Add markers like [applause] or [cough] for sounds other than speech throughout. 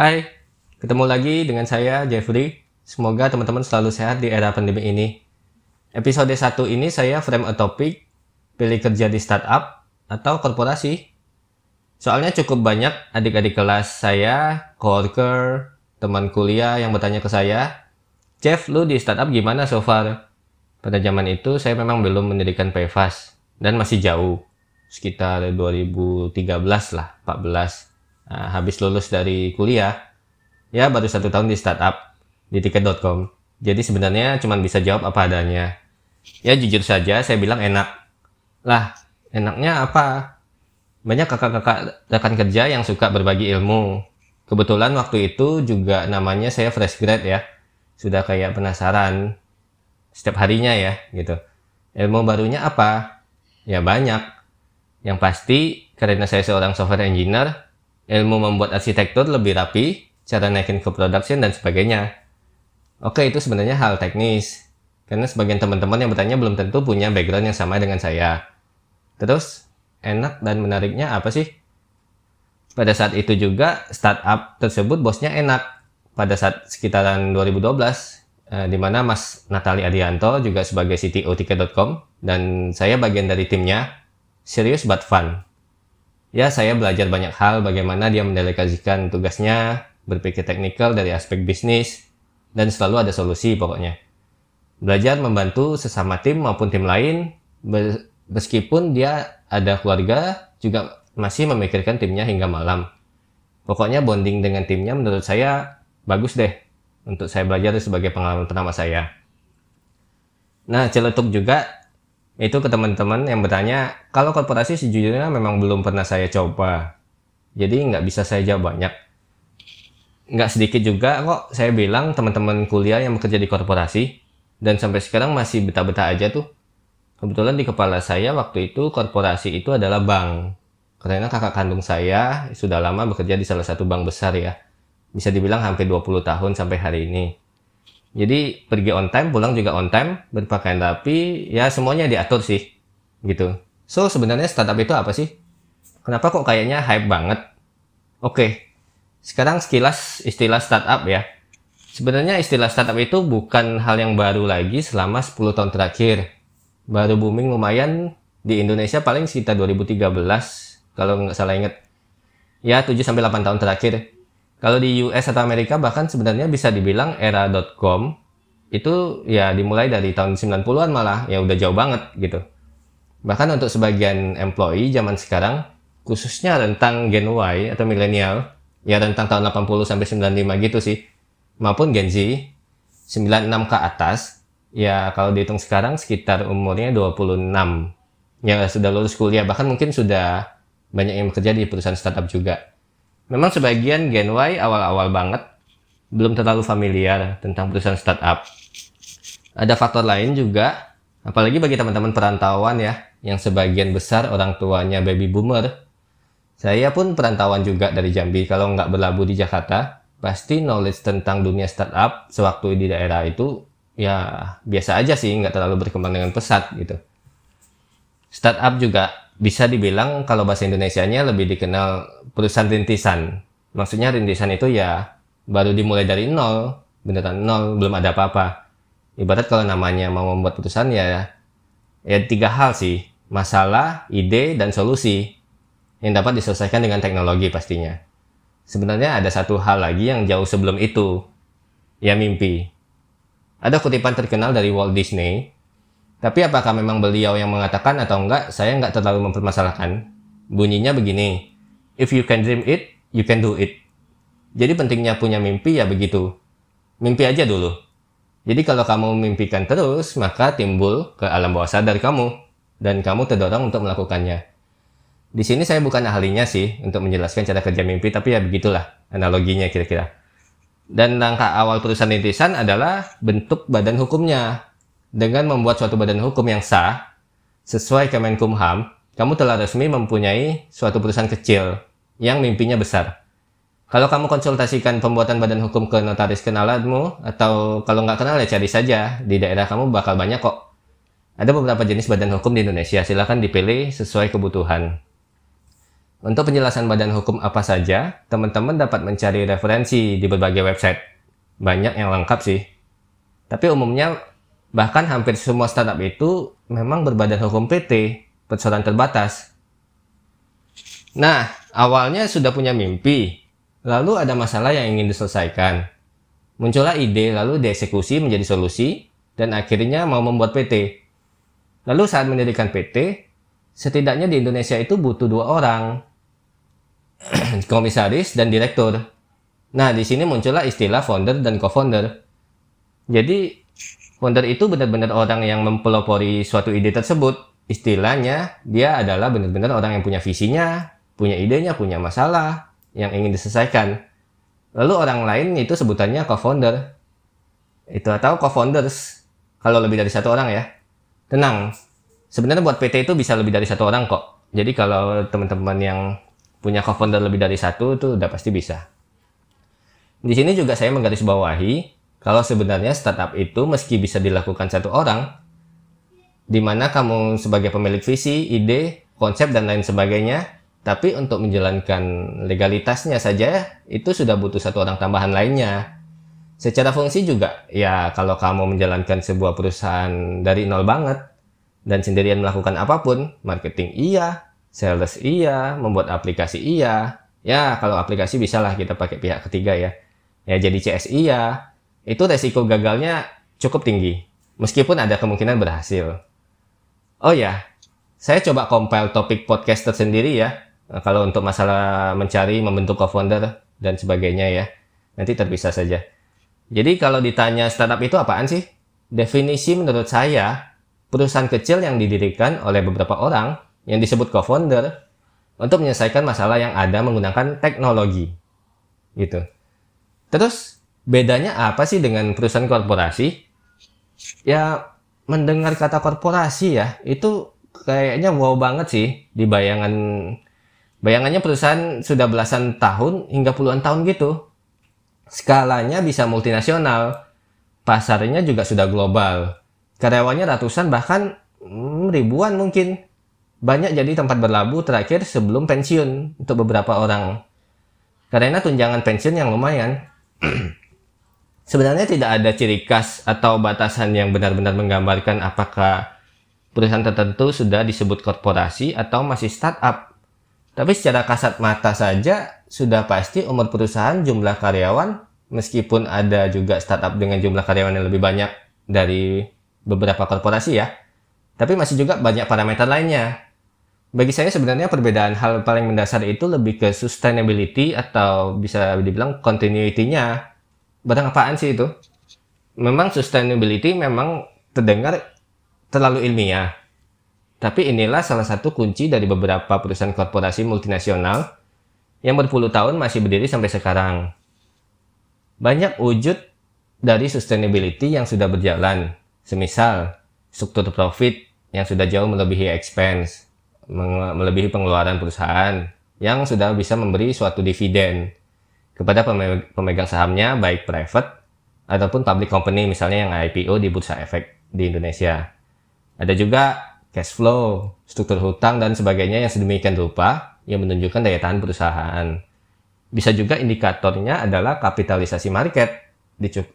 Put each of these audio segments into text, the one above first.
Hai, ketemu lagi dengan saya Jeffrey. Semoga teman-teman selalu sehat di era pandemi ini. Episode 1 ini saya frame a topic, pilih kerja di startup atau korporasi. Soalnya cukup banyak adik-adik kelas saya, coworker, teman kuliah yang bertanya ke saya, Jeff, lu di startup gimana so far? Pada zaman itu saya memang belum mendirikan Pevas dan masih jauh, sekitar 2013 lah, 14 Nah, habis lulus dari kuliah, ya baru satu tahun di startup di tiket.com. Jadi sebenarnya cuma bisa jawab apa adanya. Ya jujur saja saya bilang enak. Lah, enaknya apa? Banyak kakak-kakak rekan kerja yang suka berbagi ilmu. Kebetulan waktu itu juga namanya saya fresh grad ya. Sudah kayak penasaran setiap harinya ya gitu. Ilmu barunya apa? Ya banyak. Yang pasti karena saya seorang software engineer, ilmu membuat arsitektur lebih rapi, cara naikin ke production dan sebagainya. Oke, itu sebenarnya hal teknis. Karena sebagian teman-teman yang bertanya belum tentu punya background yang sama dengan saya. Terus, enak dan menariknya apa sih? Pada saat itu juga, startup tersebut bosnya enak. Pada saat sekitaran 2012, eh, di mana Mas Natali Adianto juga sebagai CTO Tiket.com dan saya bagian dari timnya, serius but fun ya saya belajar banyak hal bagaimana dia mendelegasikan tugasnya, berpikir teknikal dari aspek bisnis, dan selalu ada solusi pokoknya. Belajar membantu sesama tim maupun tim lain, meskipun dia ada keluarga, juga masih memikirkan timnya hingga malam. Pokoknya bonding dengan timnya menurut saya bagus deh untuk saya belajar sebagai pengalaman pertama saya. Nah, celetuk juga itu ke teman-teman yang bertanya, kalau korporasi sejujurnya memang belum pernah saya coba. Jadi nggak bisa saya jawab banyak. Nggak sedikit juga kok saya bilang teman-teman kuliah yang bekerja di korporasi, dan sampai sekarang masih betah-betah aja tuh. Kebetulan di kepala saya waktu itu korporasi itu adalah bank. Karena kakak kandung saya sudah lama bekerja di salah satu bank besar ya. Bisa dibilang hampir 20 tahun sampai hari ini. Jadi pergi on time, pulang juga on time, berpakaian rapi, ya semuanya diatur sih, gitu. So sebenarnya startup itu apa sih? Kenapa kok kayaknya hype banget? Oke, sekarang sekilas istilah startup ya. Sebenarnya istilah startup itu bukan hal yang baru lagi selama 10 tahun terakhir. Baru booming lumayan di Indonesia paling sekitar 2013 kalau nggak salah ingat. Ya 7 sampai 8 tahun terakhir kalau di US atau Amerika bahkan sebenarnya bisa dibilang era.com itu ya dimulai dari tahun 90-an malah ya udah jauh banget gitu. Bahkan untuk sebagian employee zaman sekarang khususnya tentang Gen Y atau milenial ya tentang tahun 80 sampai 95 gitu sih maupun Gen Z 96 ke atas ya kalau dihitung sekarang sekitar umurnya 26 yang sudah lulus kuliah bahkan mungkin sudah banyak yang bekerja di perusahaan startup juga Memang sebagian Gen Y awal-awal banget belum terlalu familiar tentang perusahaan startup. Ada faktor lain juga, apalagi bagi teman-teman perantauan ya, yang sebagian besar orang tuanya baby boomer. Saya pun perantauan juga dari Jambi, kalau nggak berlabuh di Jakarta, pasti knowledge tentang dunia startup sewaktu di daerah itu ya biasa aja sih, nggak terlalu berkembang dengan pesat gitu. Startup juga bisa dibilang kalau bahasa Indonesia-nya lebih dikenal perusahaan rintisan. Maksudnya rintisan itu ya baru dimulai dari nol, beneran nol, belum ada apa-apa. Ibarat kalau namanya mau membuat perusahaan ya ya tiga hal sih, masalah, ide, dan solusi yang dapat diselesaikan dengan teknologi pastinya. Sebenarnya ada satu hal lagi yang jauh sebelum itu, ya mimpi. Ada kutipan terkenal dari Walt Disney tapi apakah memang beliau yang mengatakan atau enggak, saya enggak terlalu mempermasalahkan. Bunyinya begini, if you can dream it, you can do it. Jadi pentingnya punya mimpi ya begitu. Mimpi aja dulu. Jadi kalau kamu memimpikan terus, maka timbul ke alam bawah sadar kamu. Dan kamu terdorong untuk melakukannya. Di sini saya bukan ahlinya sih untuk menjelaskan cara kerja mimpi, tapi ya begitulah analoginya kira-kira. Dan langkah awal perusahaan rintisan adalah bentuk badan hukumnya dengan membuat suatu badan hukum yang sah, sesuai Kemenkumham, kamu telah resmi mempunyai suatu perusahaan kecil yang mimpinya besar. Kalau kamu konsultasikan pembuatan badan hukum ke notaris kenalanmu, atau kalau nggak kenal ya cari saja, di daerah kamu bakal banyak kok. Ada beberapa jenis badan hukum di Indonesia, silahkan dipilih sesuai kebutuhan. Untuk penjelasan badan hukum apa saja, teman-teman dapat mencari referensi di berbagai website. Banyak yang lengkap sih. Tapi umumnya bahkan hampir semua startup itu memang berbadan hukum PT, persoalan terbatas. Nah, awalnya sudah punya mimpi, lalu ada masalah yang ingin diselesaikan. Muncullah ide, lalu dieksekusi menjadi solusi, dan akhirnya mau membuat PT. Lalu saat mendirikan PT, setidaknya di Indonesia itu butuh dua orang, [clears throat] komisaris dan direktur. Nah, di sini muncullah istilah founder dan co-founder. Jadi, founder itu benar-benar orang yang mempelopori suatu ide tersebut. Istilahnya, dia adalah benar-benar orang yang punya visinya, punya idenya, punya masalah yang ingin diselesaikan. Lalu orang lain itu sebutannya co-founder. Itu atau co-founders. Kalau lebih dari satu orang ya. Tenang, sebenarnya buat PT itu bisa lebih dari satu orang kok. Jadi kalau teman-teman yang punya co-founder lebih dari satu itu udah pasti bisa. Di sini juga saya menggarisbawahi kalau sebenarnya startup itu meski bisa dilakukan satu orang, di mana kamu sebagai pemilik visi, ide, konsep dan lain sebagainya, tapi untuk menjalankan legalitasnya saja itu sudah butuh satu orang tambahan lainnya. Secara fungsi juga, ya kalau kamu menjalankan sebuah perusahaan dari nol banget dan sendirian melakukan apa pun, marketing iya, sales iya, membuat aplikasi iya. Ya, kalau aplikasi bisa lah kita pakai pihak ketiga ya. Ya, jadi CS iya. Itu resiko gagalnya cukup tinggi. Meskipun ada kemungkinan berhasil. Oh ya, saya coba compile topik podcast tersendiri ya. Nah, kalau untuk masalah mencari, membentuk co-founder, dan sebagainya ya. Nanti terpisah saja. Jadi kalau ditanya startup itu apaan sih? Definisi menurut saya, perusahaan kecil yang didirikan oleh beberapa orang yang disebut co-founder untuk menyelesaikan masalah yang ada menggunakan teknologi. Gitu. Terus bedanya apa sih dengan perusahaan korporasi? Ya mendengar kata korporasi ya, itu kayaknya wow banget sih di bayangan bayangannya perusahaan sudah belasan tahun hingga puluhan tahun gitu. Skalanya bisa multinasional, pasarnya juga sudah global. Karyawannya ratusan bahkan hmm, ribuan mungkin banyak jadi tempat berlabuh terakhir sebelum pensiun untuk beberapa orang. Karena tunjangan pensiun yang lumayan. [clears throat] Sebenarnya tidak ada ciri khas atau batasan yang benar-benar menggambarkan apakah perusahaan tertentu sudah disebut korporasi atau masih startup. Tapi secara kasat mata saja sudah pasti umur perusahaan jumlah karyawan meskipun ada juga startup dengan jumlah karyawan yang lebih banyak dari beberapa korporasi ya. Tapi masih juga banyak parameter lainnya bagi saya sebenarnya perbedaan hal paling mendasar itu lebih ke sustainability atau bisa dibilang continuity-nya. Barang apaan sih itu? Memang sustainability memang terdengar terlalu ilmiah. Tapi inilah salah satu kunci dari beberapa perusahaan korporasi multinasional yang berpuluh tahun masih berdiri sampai sekarang. Banyak wujud dari sustainability yang sudah berjalan, semisal struktur profit yang sudah jauh melebihi expense, melebihi pengeluaran perusahaan yang sudah bisa memberi suatu dividen kepada pemegang sahamnya baik private ataupun public company misalnya yang IPO di Bursa Efek di Indonesia. Ada juga cash flow, struktur hutang dan sebagainya yang sedemikian rupa yang menunjukkan daya tahan perusahaan. Bisa juga indikatornya adalah kapitalisasi market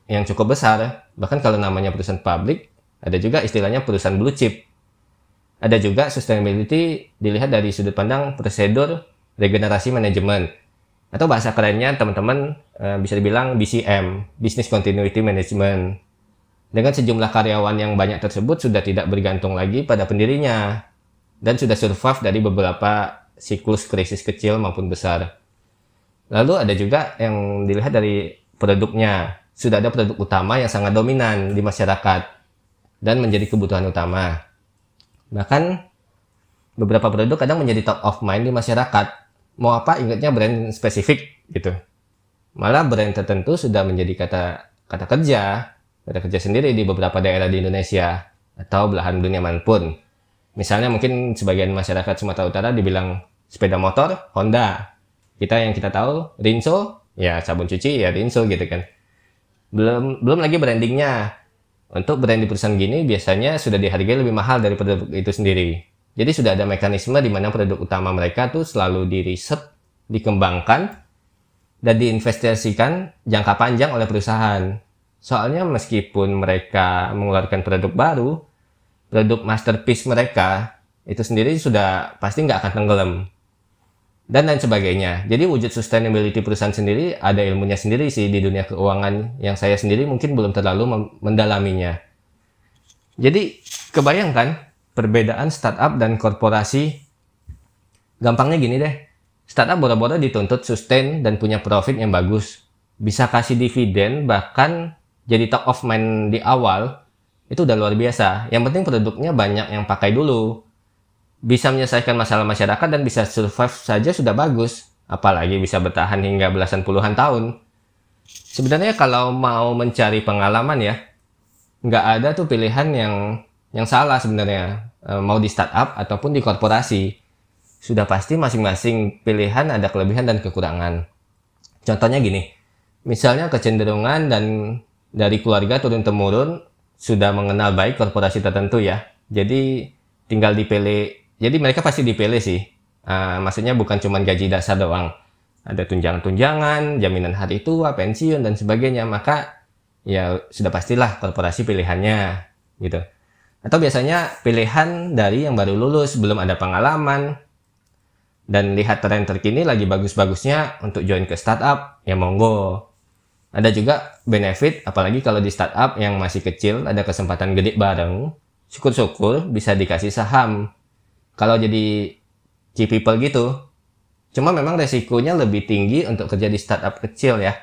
yang cukup besar. Bahkan kalau namanya perusahaan publik, ada juga istilahnya perusahaan blue chip ada juga sustainability dilihat dari sudut pandang prosedur regenerasi manajemen atau bahasa kerennya teman-teman uh, bisa dibilang BCM, Business Continuity Management. Dengan sejumlah karyawan yang banyak tersebut sudah tidak bergantung lagi pada pendirinya dan sudah survive dari beberapa siklus krisis kecil maupun besar. Lalu ada juga yang dilihat dari produknya. Sudah ada produk utama yang sangat dominan di masyarakat dan menjadi kebutuhan utama. Bahkan beberapa produk kadang menjadi top of mind di masyarakat. Mau apa ingatnya brand spesifik gitu. Malah brand tertentu sudah menjadi kata kata kerja, kata kerja sendiri di beberapa daerah di Indonesia atau belahan dunia mana pun. Misalnya mungkin sebagian masyarakat Sumatera Utara dibilang sepeda motor Honda. Kita yang kita tahu Rinso, ya sabun cuci ya Rinso gitu kan. Belum belum lagi brandingnya untuk brand di perusahaan gini biasanya sudah dihargai lebih mahal dari produk itu sendiri. Jadi sudah ada mekanisme di mana produk utama mereka tuh selalu diriset, dikembangkan, dan diinvestasikan jangka panjang oleh perusahaan. Soalnya meskipun mereka mengeluarkan produk baru, produk masterpiece mereka itu sendiri sudah pasti nggak akan tenggelam. Dan lain sebagainya. Jadi wujud sustainability perusahaan sendiri ada ilmunya sendiri sih di dunia keuangan yang saya sendiri mungkin belum terlalu mendalaminya. Jadi kebayangkan perbedaan startup dan korporasi. Gampangnya gini deh, startup boro-boro dituntut sustain dan punya profit yang bagus. Bisa kasih dividen bahkan jadi top of mind di awal, itu udah luar biasa. Yang penting produknya banyak yang pakai dulu. Bisa menyelesaikan masalah masyarakat dan bisa survive saja sudah bagus. Apalagi bisa bertahan hingga belasan puluhan tahun. Sebenarnya kalau mau mencari pengalaman ya, nggak ada tuh pilihan yang yang salah sebenarnya e, mau di startup ataupun di korporasi sudah pasti masing-masing pilihan ada kelebihan dan kekurangan. Contohnya gini misalnya kecenderungan dan dari keluarga turun temurun sudah mengenal baik korporasi tertentu ya. Jadi tinggal dipilih. Jadi mereka pasti dipilih sih. Uh, maksudnya bukan cuma gaji dasar doang. Ada tunjangan-tunjangan jaminan hari tua pensiun dan sebagainya. Maka ya sudah pastilah korporasi pilihannya gitu atau biasanya pilihan dari yang baru lulus, belum ada pengalaman, dan lihat tren terkini lagi bagus-bagusnya untuk join ke startup, ya monggo. Ada juga benefit, apalagi kalau di startup yang masih kecil, ada kesempatan gede bareng, syukur-syukur bisa dikasih saham. Kalau jadi key people gitu, cuma memang resikonya lebih tinggi untuk kerja di startup kecil ya,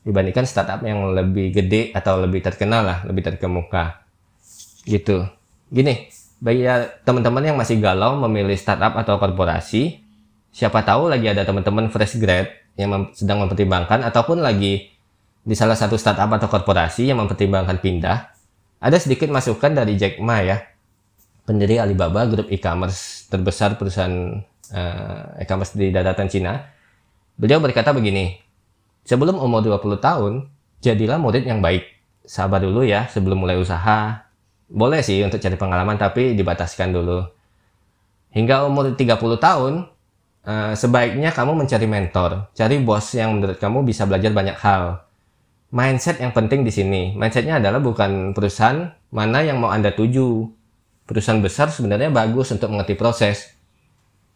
dibandingkan startup yang lebih gede atau lebih terkenal lah, lebih terkemuka gitu. Gini bagi ya teman-teman yang masih galau memilih startup atau korporasi siapa tahu lagi ada teman-teman fresh grad yang mem sedang mempertimbangkan ataupun lagi di salah satu startup atau korporasi yang mempertimbangkan pindah ada sedikit masukan dari Jack Ma ya. Pendiri Alibaba grup e-commerce terbesar perusahaan uh, e-commerce di daratan Cina. Beliau berkata begini sebelum umur 20 tahun jadilah murid yang baik. Sabar dulu ya sebelum mulai usaha boleh sih untuk cari pengalaman tapi dibataskan dulu. Hingga umur 30 tahun, uh, sebaiknya kamu mencari mentor, cari bos yang menurut kamu bisa belajar banyak hal. Mindset yang penting di sini. Mindsetnya adalah bukan perusahaan mana yang mau Anda tuju. Perusahaan besar sebenarnya bagus untuk mengerti proses.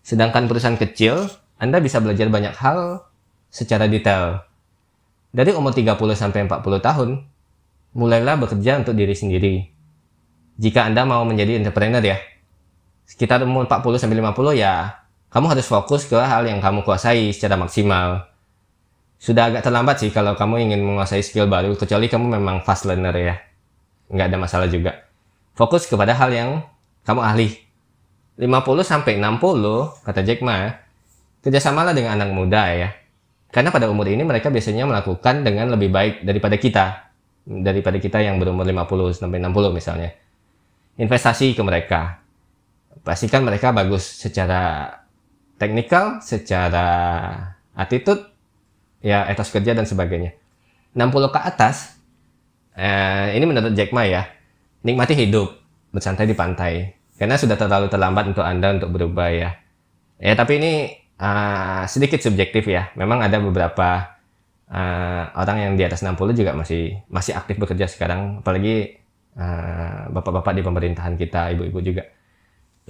Sedangkan perusahaan kecil, Anda bisa belajar banyak hal secara detail. Dari umur 30 sampai 40 tahun, mulailah bekerja untuk diri sendiri jika Anda mau menjadi entrepreneur ya, sekitar umur 40 sampai 50 ya, kamu harus fokus ke hal yang kamu kuasai secara maksimal. Sudah agak terlambat sih kalau kamu ingin menguasai skill baru, kecuali kamu memang fast learner ya. Nggak ada masalah juga. Fokus kepada hal yang kamu ahli. 50 sampai 60, kata Jack Ma, kerjasamalah dengan anak muda ya. Karena pada umur ini mereka biasanya melakukan dengan lebih baik daripada kita. Daripada kita yang berumur 50 sampai 60 misalnya investasi ke mereka. Pastikan mereka bagus secara teknikal, secara attitude, ya etos kerja dan sebagainya. 60 ke atas, eh, ini menurut Jack Ma ya, nikmati hidup, bersantai di pantai. Karena sudah terlalu terlambat untuk Anda untuk berubah ya. Ya tapi ini uh, sedikit subjektif ya. Memang ada beberapa uh, orang yang di atas 60 juga masih masih aktif bekerja sekarang. Apalagi Eh, bapak-bapak di pemerintahan kita, ibu-ibu juga.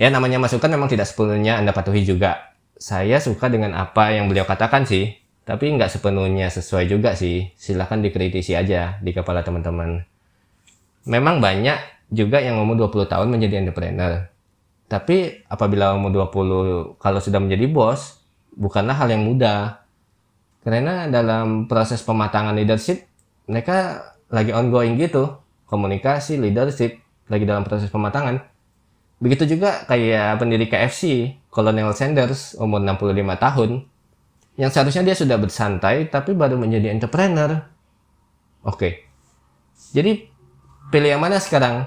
Ya namanya masukan memang tidak sepenuhnya Anda patuhi juga. Saya suka dengan apa yang beliau katakan sih, tapi nggak sepenuhnya sesuai juga sih. Silahkan dikritisi aja di kepala teman-teman. Memang banyak juga yang umur 20 tahun menjadi entrepreneur. Tapi apabila umur 20 kalau sudah menjadi bos, bukanlah hal yang mudah. Karena dalam proses pematangan leadership, mereka lagi ongoing gitu komunikasi, leadership, lagi dalam proses pematangan. Begitu juga kayak pendiri KFC, Colonel Sanders, umur 65 tahun, yang seharusnya dia sudah bersantai, tapi baru menjadi entrepreneur. Oke. Jadi, pilih yang mana sekarang?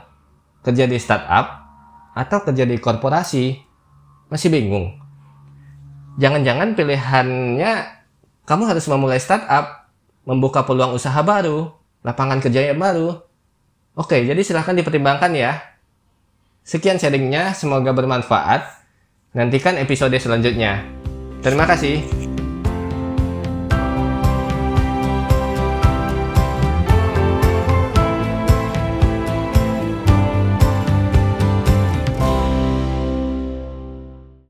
Kerja di startup atau kerja di korporasi? Masih bingung. Jangan-jangan pilihannya kamu harus memulai startup, membuka peluang usaha baru, lapangan kerja yang baru, Oke, jadi silahkan dipertimbangkan ya. Sekian sharingnya, semoga bermanfaat. Nantikan episode selanjutnya. Terima kasih.